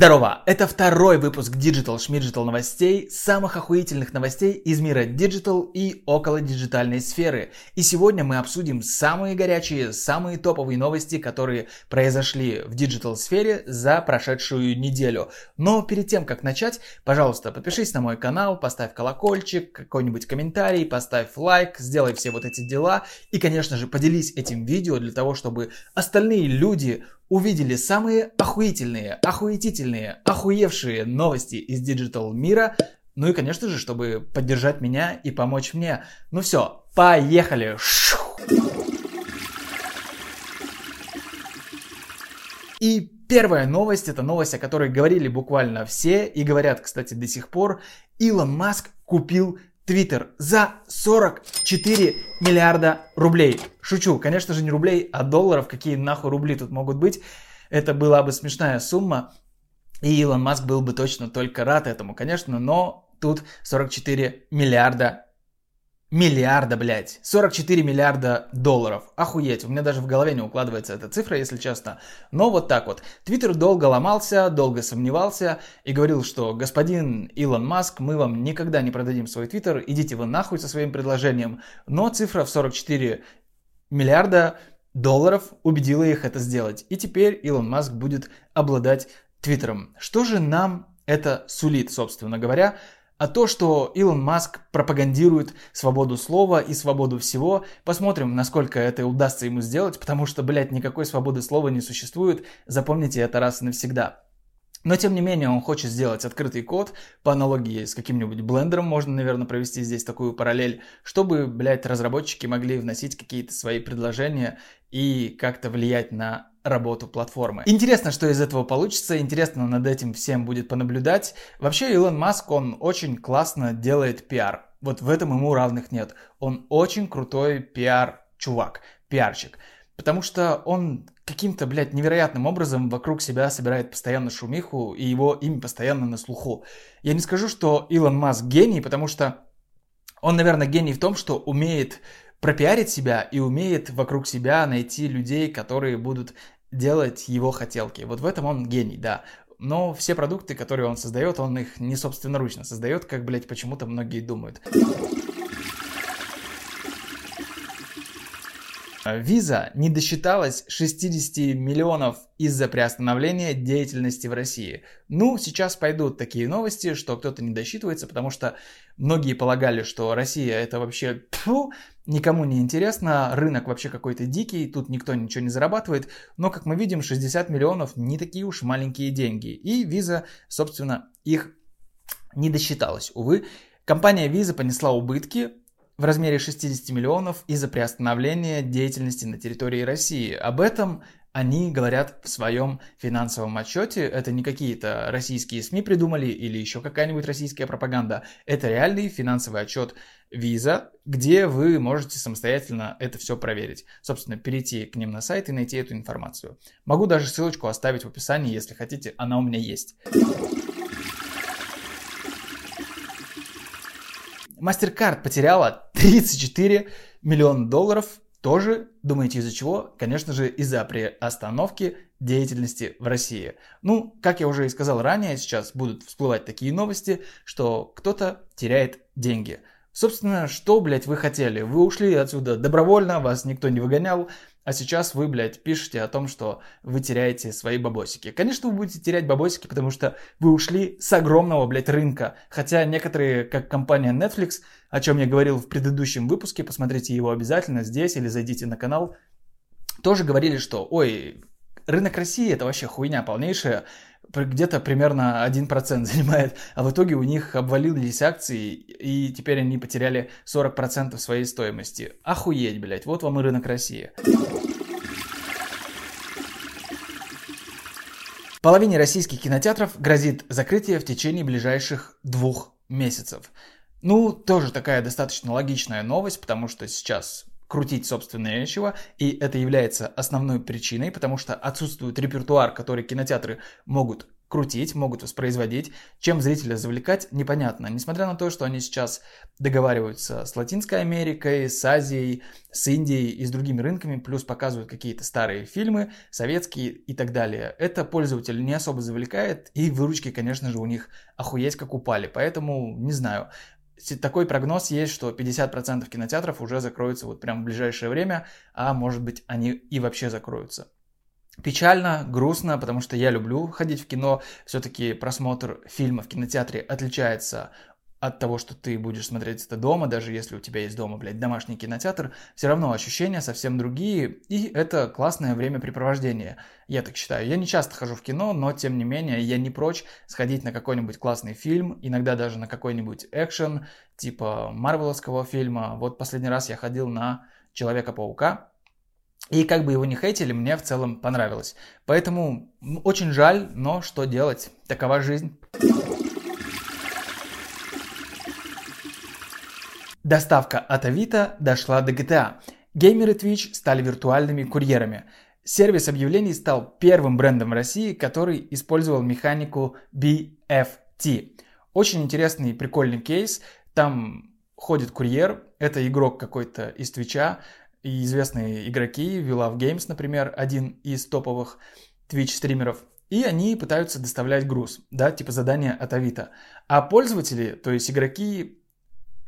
Здорово! Это второй выпуск Digital Schmidgital новостей, самых охуительных новостей из мира Digital и около диджитальной сферы. И сегодня мы обсудим самые горячие, самые топовые новости, которые произошли в Digital сфере за прошедшую неделю. Но перед тем, как начать, пожалуйста, подпишись на мой канал, поставь колокольчик, какой-нибудь комментарий, поставь лайк, сделай все вот эти дела. И, конечно же, поделись этим видео для того, чтобы остальные люди увидели самые охуительные, охуетительные, охуевшие новости из digital мира. Ну и, конечно же, чтобы поддержать меня и помочь мне. Ну все, поехали! И первая новость, это новость, о которой говорили буквально все и говорят, кстати, до сих пор. Илон Маск купил Твиттер за 44 миллиарда рублей. Шучу, конечно же не рублей, а долларов. Какие нахуй рубли тут могут быть? Это была бы смешная сумма. И Илон Маск был бы точно только рад этому, конечно, но тут 44 миллиарда Миллиарда, блядь. 44 миллиарда долларов. Охуеть. У меня даже в голове не укладывается эта цифра, если честно. Но вот так вот. Твиттер долго ломался, долго сомневался и говорил, что господин Илон Маск, мы вам никогда не продадим свой Твиттер, идите вы нахуй со своим предложением. Но цифра в 44 миллиарда долларов убедила их это сделать. И теперь Илон Маск будет обладать Твиттером. Что же нам это сулит, собственно говоря? А то, что Илон Маск пропагандирует свободу слова и свободу всего, посмотрим, насколько это удастся ему сделать, потому что, блядь, никакой свободы слова не существует, запомните это раз и навсегда. Но, тем не менее, он хочет сделать открытый код, по аналогии с каким-нибудь блендером, можно, наверное, провести здесь такую параллель, чтобы, блядь, разработчики могли вносить какие-то свои предложения и как-то влиять на работу платформы. Интересно, что из этого получится, интересно над этим всем будет понаблюдать. Вообще Илон Маск, он очень классно делает пиар. Вот в этом ему равных нет. Он очень крутой пиар-чувак, пиарщик. Потому что он каким-то, блядь, невероятным образом вокруг себя собирает постоянно шумиху, и его имя постоянно на слуху. Я не скажу, что Илон Маск гений, потому что он, наверное, гений в том, что умеет пропиарить себя и умеет вокруг себя найти людей, которые будут делать его хотелки. Вот в этом он гений, да. Но все продукты, которые он создает, он их не собственноручно создает, как, блядь, почему-то многие думают. Виза не досчиталась 60 миллионов из-за приостановления деятельности в России. Ну, сейчас пойдут такие новости, что кто-то не досчитывается, потому что многие полагали, что Россия это вообще фу, никому не интересно, рынок вообще какой-то дикий, тут никто ничего не зарабатывает. Но, как мы видим, 60 миллионов не такие уж маленькие деньги. И Виза, собственно, их не досчиталась, увы. Компания Visa понесла убытки в размере 60 миллионов из-за приостановления деятельности на территории России. Об этом они говорят в своем финансовом отчете. Это не какие-то российские СМИ придумали или еще какая-нибудь российская пропаганда. Это реальный финансовый отчет Visa, где вы можете самостоятельно это все проверить. Собственно, перейти к ним на сайт и найти эту информацию. Могу даже ссылочку оставить в описании, если хотите, она у меня есть. MasterCard потеряла 34 миллиона долларов. Тоже, думаете, из-за чего? Конечно же, из-за приостановки деятельности в России. Ну, как я уже и сказал ранее, сейчас будут всплывать такие новости, что кто-то теряет деньги. Собственно, что, блядь, вы хотели? Вы ушли отсюда добровольно, вас никто не выгонял, а сейчас вы, блядь, пишете о том, что вы теряете свои бабосики. Конечно, вы будете терять бабосики, потому что вы ушли с огромного, блядь, рынка. Хотя некоторые, как компания Netflix, о чем я говорил в предыдущем выпуске, посмотрите его обязательно здесь или зайдите на канал, тоже говорили, что, ой, рынок России это вообще хуйня полнейшая, где-то примерно 1% занимает, а в итоге у них обвалились акции, и теперь они потеряли 40% своей стоимости. Охуеть, блядь, вот вам и рынок России. Половине российских кинотеатров грозит закрытие в течение ближайших двух месяцев. Ну, тоже такая достаточно логичная новость, потому что сейчас крутить, собственно, нечего, и это является основной причиной, потому что отсутствует репертуар, который кинотеатры могут крутить, могут воспроизводить. Чем зрителя завлекать, непонятно. Несмотря на то, что они сейчас договариваются с Латинской Америкой, с Азией, с Индией и с другими рынками, плюс показывают какие-то старые фильмы, советские и так далее. Это пользователь не особо завлекает, и выручки, конечно же, у них охуеть как упали. Поэтому, не знаю, такой прогноз есть, что 50% кинотеатров уже закроются вот прямо в ближайшее время, а может быть они и вообще закроются. Печально, грустно, потому что я люблю ходить в кино. Все-таки просмотр фильма в кинотеатре отличается от того, что ты будешь смотреть это дома, даже если у тебя есть дома, блядь, домашний кинотеатр, все равно ощущения совсем другие, и это классное времяпрепровождение, я так считаю. Я не часто хожу в кино, но тем не менее я не прочь сходить на какой-нибудь классный фильм, иногда даже на какой-нибудь экшен, типа марвеловского фильма. Вот последний раз я ходил на Человека-паука, и как бы его не хейтили, мне в целом понравилось. Поэтому очень жаль, но что делать? Такова жизнь. Доставка от Авито дошла до GTA. Геймеры Twitch стали виртуальными курьерами. Сервис объявлений стал первым брендом в России, который использовал механику BFT. Очень интересный и прикольный кейс. Там ходит курьер, это игрок какой-то из Твича, и известные игроки, Villa Games, например, один из топовых Twitch-стримеров, и они пытаются доставлять груз, да, типа задания от Авито. А пользователи, то есть игроки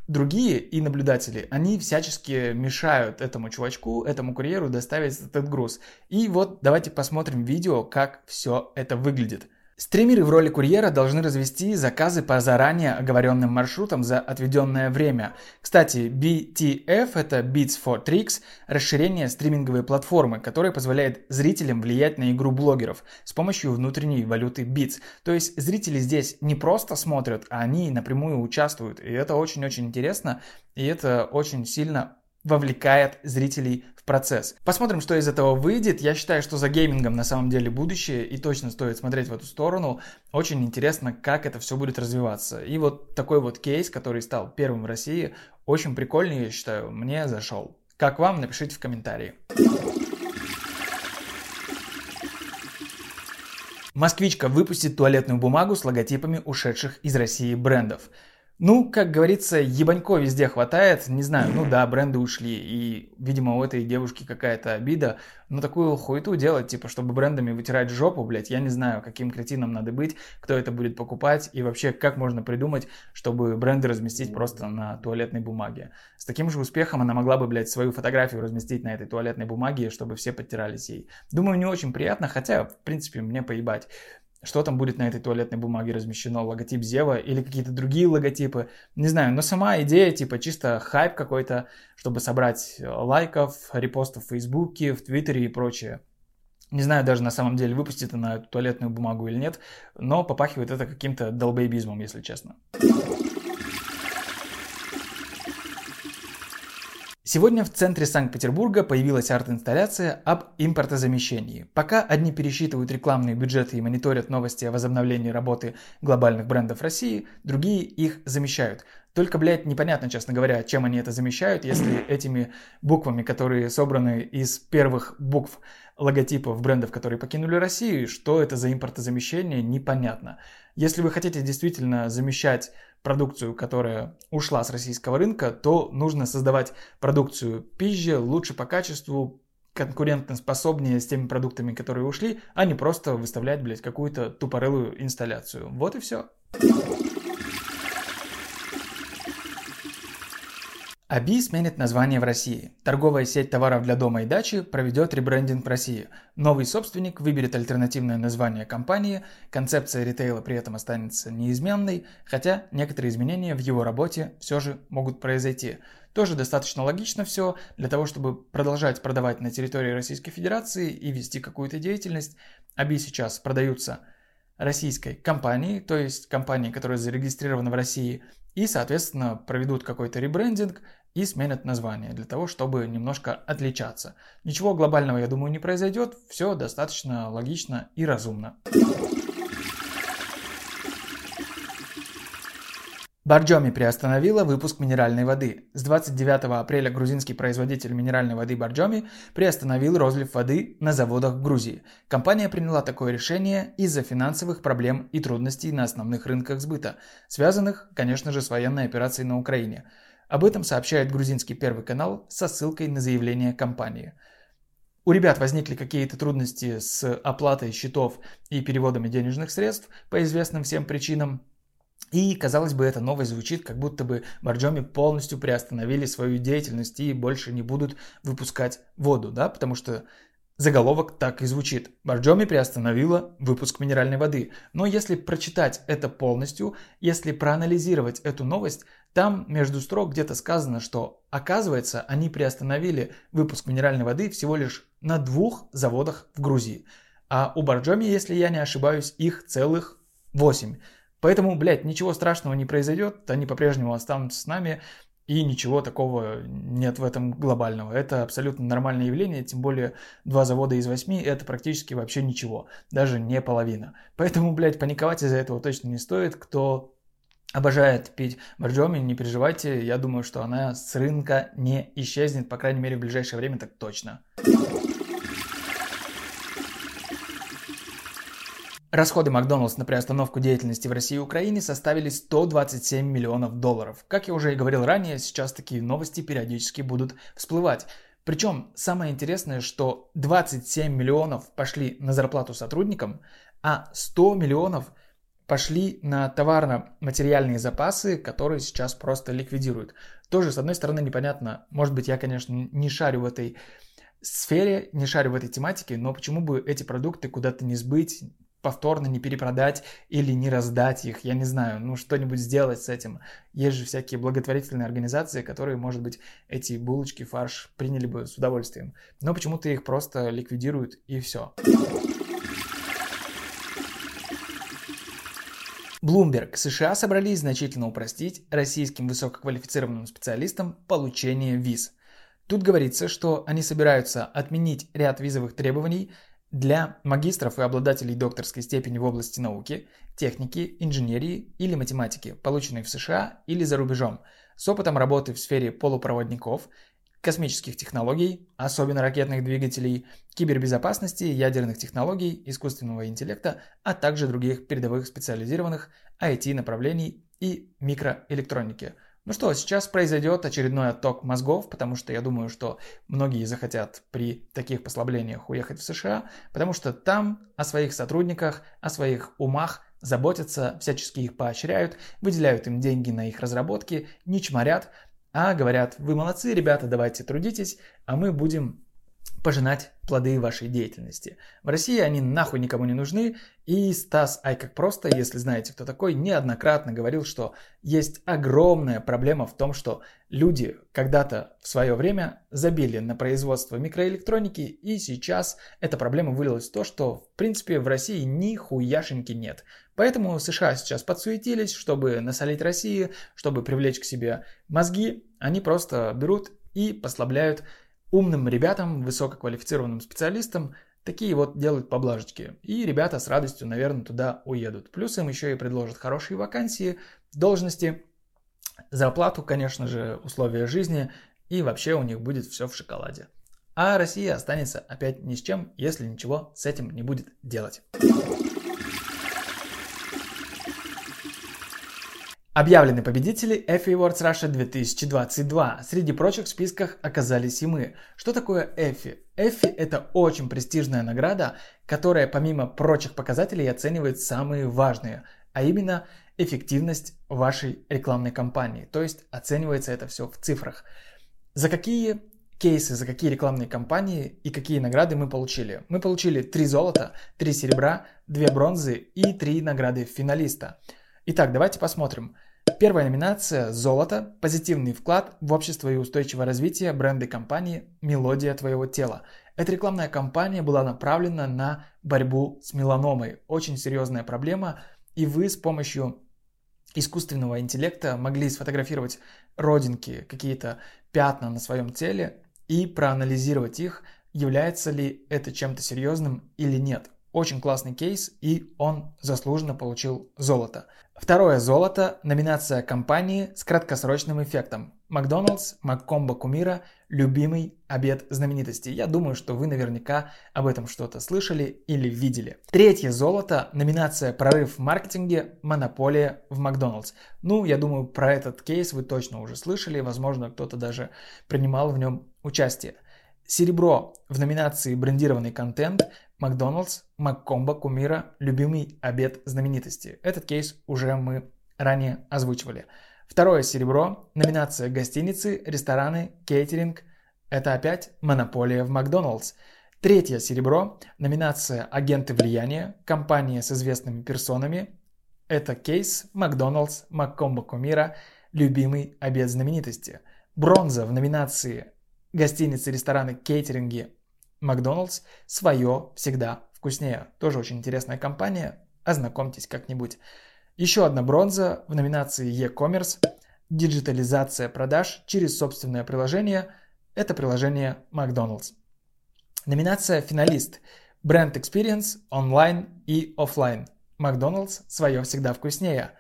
другие и наблюдатели, они всячески мешают этому чувачку, этому курьеру доставить этот груз. И вот давайте посмотрим видео, как все это выглядит. Стримеры в роли курьера должны развести заказы по заранее оговоренным маршрутам за отведенное время. Кстати, BTF – это Beats for Tricks, расширение стриминговой платформы, которая позволяет зрителям влиять на игру блогеров с помощью внутренней валюты Beats. То есть зрители здесь не просто смотрят, а они напрямую участвуют. И это очень-очень интересно, и это очень сильно вовлекает зрителей в процесс. Посмотрим, что из этого выйдет. Я считаю, что за геймингом на самом деле будущее, и точно стоит смотреть в эту сторону. Очень интересно, как это все будет развиваться. И вот такой вот кейс, который стал первым в России, очень прикольный, я считаю, мне зашел. Как вам, напишите в комментарии. Москвичка выпустит туалетную бумагу с логотипами ушедших из России брендов. Ну, как говорится, ебанько везде хватает. Не знаю, ну да, бренды ушли. И, видимо, у этой девушки какая-то обида. Но такую хуету делать, типа, чтобы брендами вытирать жопу, блядь, я не знаю, каким кретином надо быть, кто это будет покупать. И вообще, как можно придумать, чтобы бренды разместить просто на туалетной бумаге. С таким же успехом она могла бы, блядь, свою фотографию разместить на этой туалетной бумаге, чтобы все подтирались ей. Думаю, не очень приятно, хотя, в принципе, мне поебать что там будет на этой туалетной бумаге размещено, логотип Зева или какие-то другие логотипы, не знаю, но сама идея, типа, чисто хайп какой-то, чтобы собрать э, лайков, репостов в Фейсбуке, в Твиттере и прочее. Не знаю даже на самом деле, выпустит она туалетную бумагу или нет, но попахивает это каким-то долбоебизмом, если честно. Сегодня в центре Санкт-Петербурга появилась арт-инсталляция об импортозамещении. Пока одни пересчитывают рекламные бюджеты и мониторят новости о возобновлении работы глобальных брендов России, другие их замещают. Только, блядь, непонятно, честно говоря, чем они это замещают, если этими буквами, которые собраны из первых букв логотипов брендов, которые покинули Россию, что это за импортозамещение, непонятно. Если вы хотите действительно замещать продукцию, которая ушла с российского рынка, то нужно создавать продукцию пизже, лучше по качеству, конкурентно способнее с теми продуктами, которые ушли, а не просто выставлять, блядь, какую-то тупорылую инсталляцию. Вот и все. Аби сменит название в России. Торговая сеть товаров для дома и дачи проведет ребрендинг в России. Новый собственник выберет альтернативное название компании, концепция ритейла при этом останется неизменной, хотя некоторые изменения в его работе все же могут произойти. Тоже достаточно логично все, для того чтобы продолжать продавать на территории Российской Федерации и вести какую-то деятельность. Аби сейчас продаются российской компании, то есть компании, которая зарегистрирована в России, и, соответственно, проведут какой-то ребрендинг и сменят название для того, чтобы немножко отличаться. Ничего глобального, я думаю, не произойдет, все достаточно логично и разумно. Барджоми приостановила выпуск минеральной воды. С 29 апреля грузинский производитель минеральной воды Барджоми приостановил розлив воды на заводах в Грузии. Компания приняла такое решение из-за финансовых проблем и трудностей на основных рынках сбыта, связанных, конечно же, с военной операцией на Украине. Об этом сообщает грузинский Первый канал со ссылкой на заявление компании. У ребят возникли какие-то трудности с оплатой счетов и переводами денежных средств по известным всем причинам, и, казалось бы, эта новость звучит, как будто бы Борджоми полностью приостановили свою деятельность и больше не будут выпускать воду, да, потому что заголовок так и звучит. Борджоми приостановила выпуск минеральной воды. Но если прочитать это полностью, если проанализировать эту новость, там между строк где-то сказано, что оказывается они приостановили выпуск минеральной воды всего лишь на двух заводах в Грузии. А у Борджоми, если я не ошибаюсь, их целых восемь. Поэтому, блядь, ничего страшного не произойдет, они по-прежнему останутся с нами, и ничего такого нет в этом глобального. Это абсолютно нормальное явление, тем более два завода из восьми – это практически вообще ничего, даже не половина. Поэтому, блядь, паниковать из-за этого точно не стоит. Кто обожает пить боржоми, не переживайте, я думаю, что она с рынка не исчезнет, по крайней мере, в ближайшее время так точно. Расходы Макдоналдс на приостановку деятельности в России и Украине составили 127 миллионов долларов. Как я уже и говорил ранее, сейчас такие новости периодически будут всплывать. Причем самое интересное, что 27 миллионов пошли на зарплату сотрудникам, а 100 миллионов пошли на товарно-материальные запасы, которые сейчас просто ликвидируют. Тоже, с одной стороны, непонятно. Может быть, я, конечно, не шарю в этой сфере, не шарю в этой тематике, но почему бы эти продукты куда-то не сбыть, повторно не перепродать или не раздать их, я не знаю, ну что-нибудь сделать с этим. Есть же всякие благотворительные организации, которые, может быть, эти булочки, фарш приняли бы с удовольствием. Но почему-то их просто ликвидируют и все. Bloomberg. США собрались значительно упростить российским высококвалифицированным специалистам получение виз. Тут говорится, что они собираются отменить ряд визовых требований для магистров и обладателей докторской степени в области науки, техники, инженерии или математики, полученной в США или за рубежом, с опытом работы в сфере полупроводников, космических технологий, особенно ракетных двигателей, кибербезопасности, ядерных технологий, искусственного интеллекта, а также других передовых специализированных IT-направлений и микроэлектроники – ну что, сейчас произойдет очередной отток мозгов, потому что я думаю, что многие захотят при таких послаблениях уехать в США, потому что там о своих сотрудниках, о своих умах заботятся, всячески их поощряют, выделяют им деньги на их разработки, не чморят, а говорят, вы молодцы, ребята, давайте трудитесь, а мы будем пожинать плоды вашей деятельности. В России они нахуй никому не нужны, и Стас Ай как просто, если знаете кто такой, неоднократно говорил, что есть огромная проблема в том, что люди когда-то в свое время забили на производство микроэлектроники, и сейчас эта проблема вылилась в то, что в принципе в России ни хуяшеньки нет. Поэтому США сейчас подсуетились, чтобы насолить России, чтобы привлечь к себе мозги, они просто берут и послабляют умным ребятам, высококвалифицированным специалистам такие вот делают поблажечки. И ребята с радостью, наверное, туда уедут. Плюс им еще и предложат хорошие вакансии, должности, зарплату, конечно же, условия жизни. И вообще у них будет все в шоколаде. А Россия останется опять ни с чем, если ничего с этим не будет делать. Объявлены победители Effie Awards Russia 2022. Среди прочих в списках оказались и мы. Что такое Effie? Effie это очень престижная награда, которая помимо прочих показателей оценивает самые важные, а именно эффективность вашей рекламной кампании. То есть оценивается это все в цифрах. За какие кейсы, за какие рекламные кампании и какие награды мы получили? Мы получили 3 золота, 3 серебра, 2 бронзы и 3 награды финалиста. Итак, давайте посмотрим. Первая номинация – «Золото. Позитивный вклад в общество и устойчивое развитие бренда компании «Мелодия твоего тела». Эта рекламная кампания была направлена на борьбу с меланомой. Очень серьезная проблема, и вы с помощью искусственного интеллекта могли сфотографировать родинки, какие-то пятна на своем теле и проанализировать их, является ли это чем-то серьезным или нет. Очень классный кейс, и он заслуженно получил золото. Второе золото – номинация компании с краткосрочным эффектом. Макдоналдс, Маккомбо Кумира, любимый обед знаменитостей. Я думаю, что вы наверняка об этом что-то слышали или видели. Третье золото – номинация «Прорыв в маркетинге. Монополия в Макдоналдс». Ну, я думаю, про этот кейс вы точно уже слышали, возможно, кто-то даже принимал в нем участие. Серебро в номинации «Брендированный контент», Макдоналдс, Маккомбо, Кумира, любимый обед знаменитости. Этот кейс уже мы ранее озвучивали. Второе серебро, номинация гостиницы, рестораны, кейтеринг. Это опять монополия в Макдоналдс. Третье серебро, номинация агенты влияния, компания с известными персонами. Это кейс Макдоналдс, Маккомбо, Кумира, любимый обед знаменитости. Бронза в номинации гостиницы, рестораны, кейтеринги, Макдоналдс свое всегда вкуснее. Тоже очень интересная компания. Ознакомьтесь как-нибудь. Еще одна бронза в номинации e-commerce. Диджитализация продаж через собственное приложение. Это приложение Макдоналдс. Номинация финалист. Бренд Experience онлайн и офлайн. Макдоналдс свое всегда вкуснее.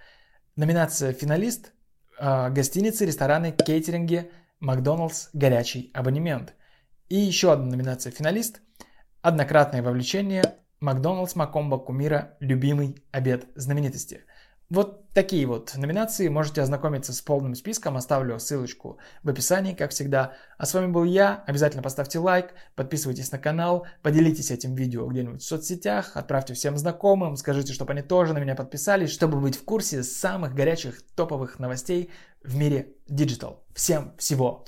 Номинация финалист. А, гостиницы, рестораны, кейтеринги. Макдоналдс горячий абонемент. И еще одна номинация финалист. Однократное вовлечение. Макдоналдс, Макомбо, Кумира, любимый обед знаменитости. Вот такие вот номинации. Можете ознакомиться с полным списком. Оставлю ссылочку в описании, как всегда. А с вами был я. Обязательно поставьте лайк, подписывайтесь на канал, поделитесь этим видео где-нибудь в соцсетях, отправьте всем знакомым, скажите, чтобы они тоже на меня подписались, чтобы быть в курсе самых горячих топовых новостей в мире Digital. Всем всего